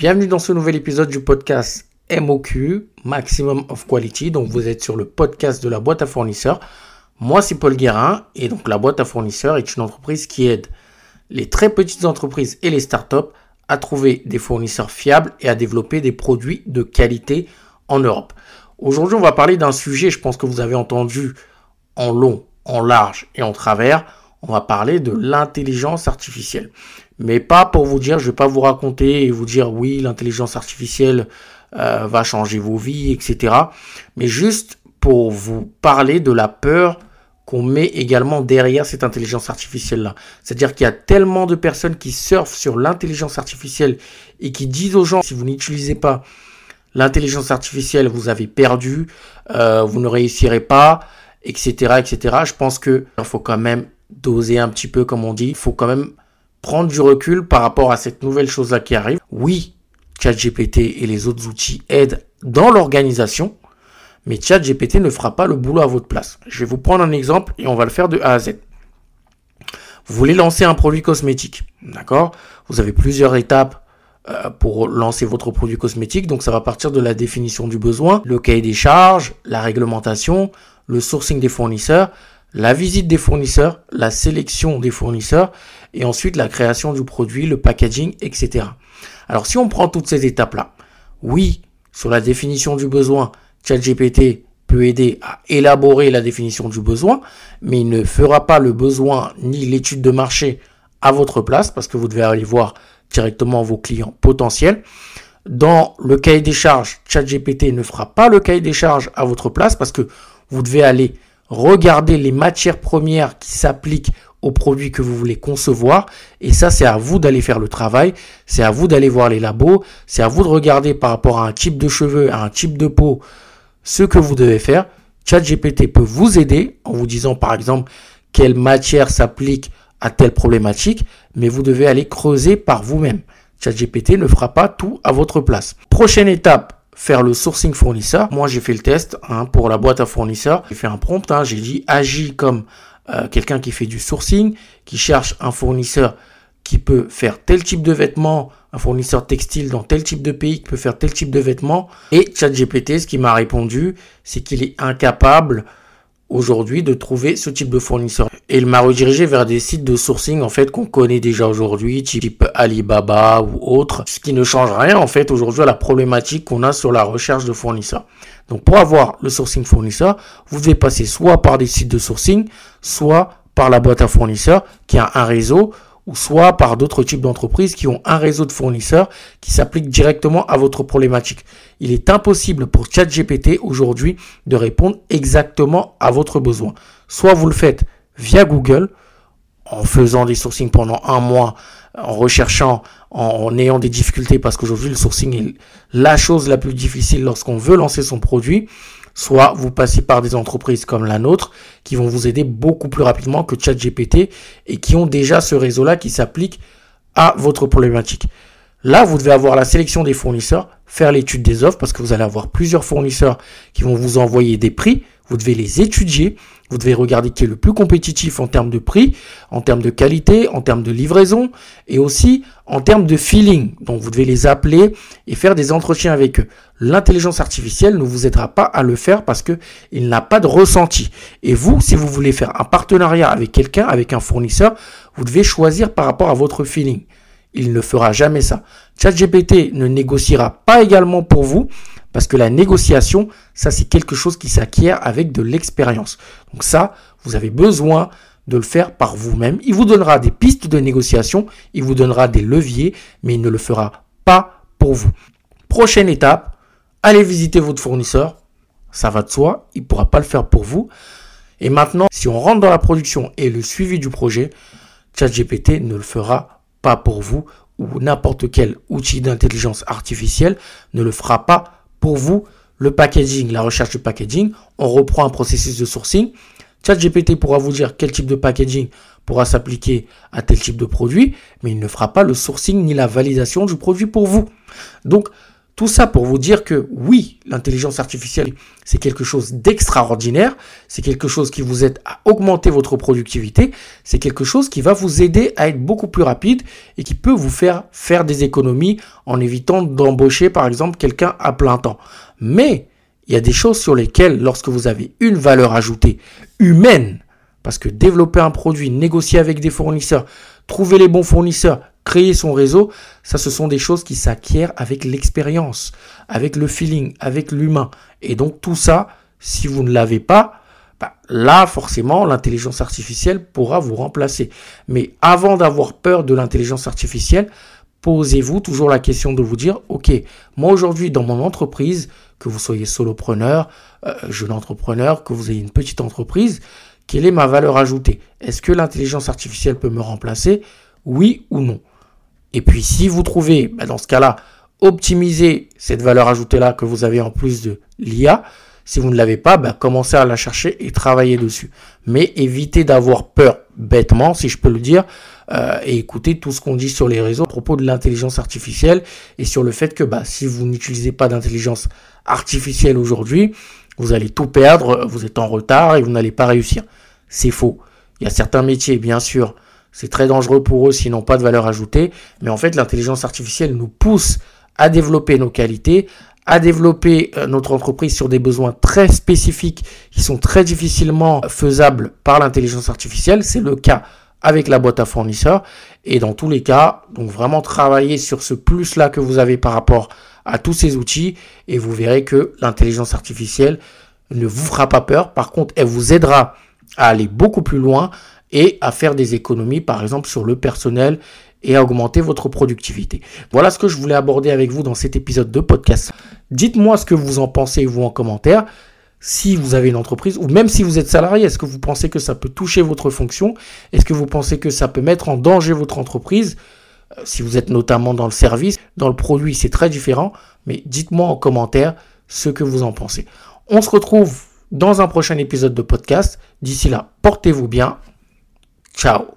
Bienvenue dans ce nouvel épisode du podcast MOQ, Maximum of Quality. Donc vous êtes sur le podcast de la boîte à fournisseurs. Moi c'est Paul Guérin et donc la boîte à fournisseurs est une entreprise qui aide les très petites entreprises et les startups à trouver des fournisseurs fiables et à développer des produits de qualité en Europe. Aujourd'hui on va parler d'un sujet, je pense que vous avez entendu en long, en large et en travers. On va parler de l'intelligence artificielle mais pas pour vous dire, je vais pas vous raconter et vous dire oui, l'intelligence artificielle euh, va changer vos vies, etc. Mais juste pour vous parler de la peur qu'on met également derrière cette intelligence artificielle-là. C'est-à-dire qu'il y a tellement de personnes qui surfent sur l'intelligence artificielle et qui disent aux gens, si vous n'utilisez pas l'intelligence artificielle, vous avez perdu, euh, vous ne réussirez pas, etc., etc. Je pense que il faut quand même doser un petit peu, comme on dit. Il faut quand même prendre du recul par rapport à cette nouvelle chose-là qui arrive. Oui, ChatGPT et les autres outils aident dans l'organisation, mais ChatGPT ne fera pas le boulot à votre place. Je vais vous prendre un exemple et on va le faire de A à Z. Vous voulez lancer un produit cosmétique, d'accord? Vous avez plusieurs étapes euh, pour lancer votre produit cosmétique. Donc ça va partir de la définition du besoin, le cahier des charges, la réglementation, le sourcing des fournisseurs, la visite des fournisseurs, la sélection des fournisseurs et ensuite la création du produit, le packaging, etc. Alors si on prend toutes ces étapes-là, oui, sur la définition du besoin, ChatGPT peut aider à élaborer la définition du besoin, mais il ne fera pas le besoin ni l'étude de marché à votre place parce que vous devez aller voir directement vos clients potentiels. Dans le cahier des charges, ChatGPT ne fera pas le cahier des charges à votre place parce que vous devez aller regarder les matières premières qui s'appliquent aux produits que vous voulez concevoir. Et ça, c'est à vous d'aller faire le travail. C'est à vous d'aller voir les labos. C'est à vous de regarder par rapport à un type de cheveux, à un type de peau, ce que vous devez faire. ChatGPT peut vous aider en vous disant, par exemple, quelle matière s'applique à telle problématique, mais vous devez aller creuser par vous-même. ChatGPT ne fera pas tout à votre place. Prochaine étape, faire le sourcing fournisseur. Moi, j'ai fait le test hein, pour la boîte à fournisseurs. J'ai fait un prompt. Hein, j'ai dit agis comme euh, quelqu'un qui fait du sourcing, qui cherche un fournisseur qui peut faire tel type de vêtements, un fournisseur textile dans tel type de pays qui peut faire tel type de vêtements. Et ChatGPT, ce qui m'a répondu, c'est qu'il est incapable aujourd'hui de trouver ce type de fournisseur. Et il m'a redirigé vers des sites de sourcing en fait qu'on connaît déjà aujourd'hui, type Alibaba ou autre, ce qui ne change rien en fait aujourd'hui à la problématique qu'on a sur la recherche de fournisseurs. Donc pour avoir le sourcing fournisseur, vous devez passer soit par des sites de sourcing, soit par la boîte à fournisseurs qui a un réseau ou soit par d'autres types d'entreprises qui ont un réseau de fournisseurs qui s'applique directement à votre problématique. Il est impossible pour ChatGPT aujourd'hui de répondre exactement à votre besoin. Soit vous le faites via Google, en faisant des sourcings pendant un mois, en recherchant, en, ayant des difficultés, parce qu'aujourd'hui le sourcing est la chose la plus difficile lorsqu'on veut lancer son produit soit vous passez par des entreprises comme la nôtre qui vont vous aider beaucoup plus rapidement que ChatGPT et qui ont déjà ce réseau-là qui s'applique à votre problématique. Là, vous devez avoir la sélection des fournisseurs, faire l'étude des offres parce que vous allez avoir plusieurs fournisseurs qui vont vous envoyer des prix. Vous devez les étudier. Vous devez regarder qui est le plus compétitif en termes de prix, en termes de qualité, en termes de livraison et aussi en termes de feeling. Donc vous devez les appeler et faire des entretiens avec eux. L'intelligence artificielle ne vous aidera pas à le faire parce que il n'a pas de ressenti. Et vous, si vous voulez faire un partenariat avec quelqu'un, avec un fournisseur, vous devez choisir par rapport à votre feeling. Il ne fera jamais ça. ChatGPT ne négociera pas également pour vous parce que la négociation, ça c'est quelque chose qui s'acquiert avec de l'expérience. Donc ça, vous avez besoin de le faire par vous-même. Il vous donnera des pistes de négociation, il vous donnera des leviers, mais il ne le fera pas pour vous. Prochaine étape, allez visiter votre fournisseur. Ça va de soi, il ne pourra pas le faire pour vous. Et maintenant, si on rentre dans la production et le suivi du projet, ChatGPT ne le fera pas pour vous ou n'importe quel outil d'intelligence artificielle ne le fera pas pour vous, le packaging, la recherche de packaging, on reprend un processus de sourcing. ChatGPT pourra vous dire quel type de packaging pourra s'appliquer à tel type de produit, mais il ne fera pas le sourcing ni la validation du produit pour vous. Donc, Tout ça pour vous dire que oui, l'intelligence artificielle, c'est quelque chose d'extraordinaire, c'est quelque chose qui vous aide à augmenter votre productivité, c'est quelque chose qui va vous aider à être beaucoup plus rapide et qui peut vous faire faire des économies en évitant d'embaucher par exemple quelqu'un à plein temps. Mais il y a des choses sur lesquelles, lorsque vous avez une valeur ajoutée humaine, parce que développer un produit, négocier avec des fournisseurs, trouver les bons fournisseurs, créer son réseau, ça ce sont des choses qui s'acquièrent avec l'expérience, avec le feeling, avec l'humain. Et donc tout ça, si vous ne l'avez pas, bah, là forcément l'intelligence artificielle pourra vous remplacer. Mais avant d'avoir peur de l'intelligence artificielle, posez-vous toujours la question de vous dire, ok, moi aujourd'hui dans mon entreprise, que vous soyez solopreneur, euh, jeune entrepreneur, que vous ayez une petite entreprise, quelle est ma valeur ajoutée? Est-ce que l'intelligence artificielle peut me remplacer? Oui ou non? Et puis si vous trouvez, bah, dans ce cas-là, optimiser cette valeur ajoutée-là que vous avez en plus de l'IA. Si vous ne l'avez pas, bah, commencez à la chercher et travailler dessus. Mais évitez d'avoir peur bêtement, si je peux le dire, euh, et écoutez tout ce qu'on dit sur les réseaux à propos de l'intelligence artificielle et sur le fait que bah, si vous n'utilisez pas d'intelligence artificielle aujourd'hui, vous allez tout perdre, vous êtes en retard et vous n'allez pas réussir. C'est faux. Il y a certains métiers, bien sûr, c'est très dangereux pour eux s'ils n'ont pas de valeur ajoutée, mais en fait l'intelligence artificielle nous pousse à développer nos qualités, à développer euh, notre entreprise sur des besoins très spécifiques qui sont très difficilement faisables par l'intelligence artificielle. C'est le cas avec la boîte à fournisseurs. Et dans tous les cas, donc vraiment travailler sur ce plus-là que vous avez par rapport à tous ces outils et vous verrez que l'intelligence artificielle ne vous fera pas peur. Par contre, elle vous aidera à aller beaucoup plus loin et à faire des économies, par exemple, sur le personnel et à augmenter votre productivité. Voilà ce que je voulais aborder avec vous dans cet épisode de podcast. Dites-moi ce que vous en pensez, vous, en commentaire. Si vous avez une entreprise, ou même si vous êtes salarié, est-ce que vous pensez que ça peut toucher votre fonction? Est-ce que vous pensez que ça peut mettre en danger votre entreprise? Euh, Si vous êtes notamment dans le service, dans le produit, c'est très différent. Mais dites-moi en commentaire ce que vous en pensez. On se retrouve dans un prochain épisode de podcast. D'ici là, portez-vous bien. Tchau.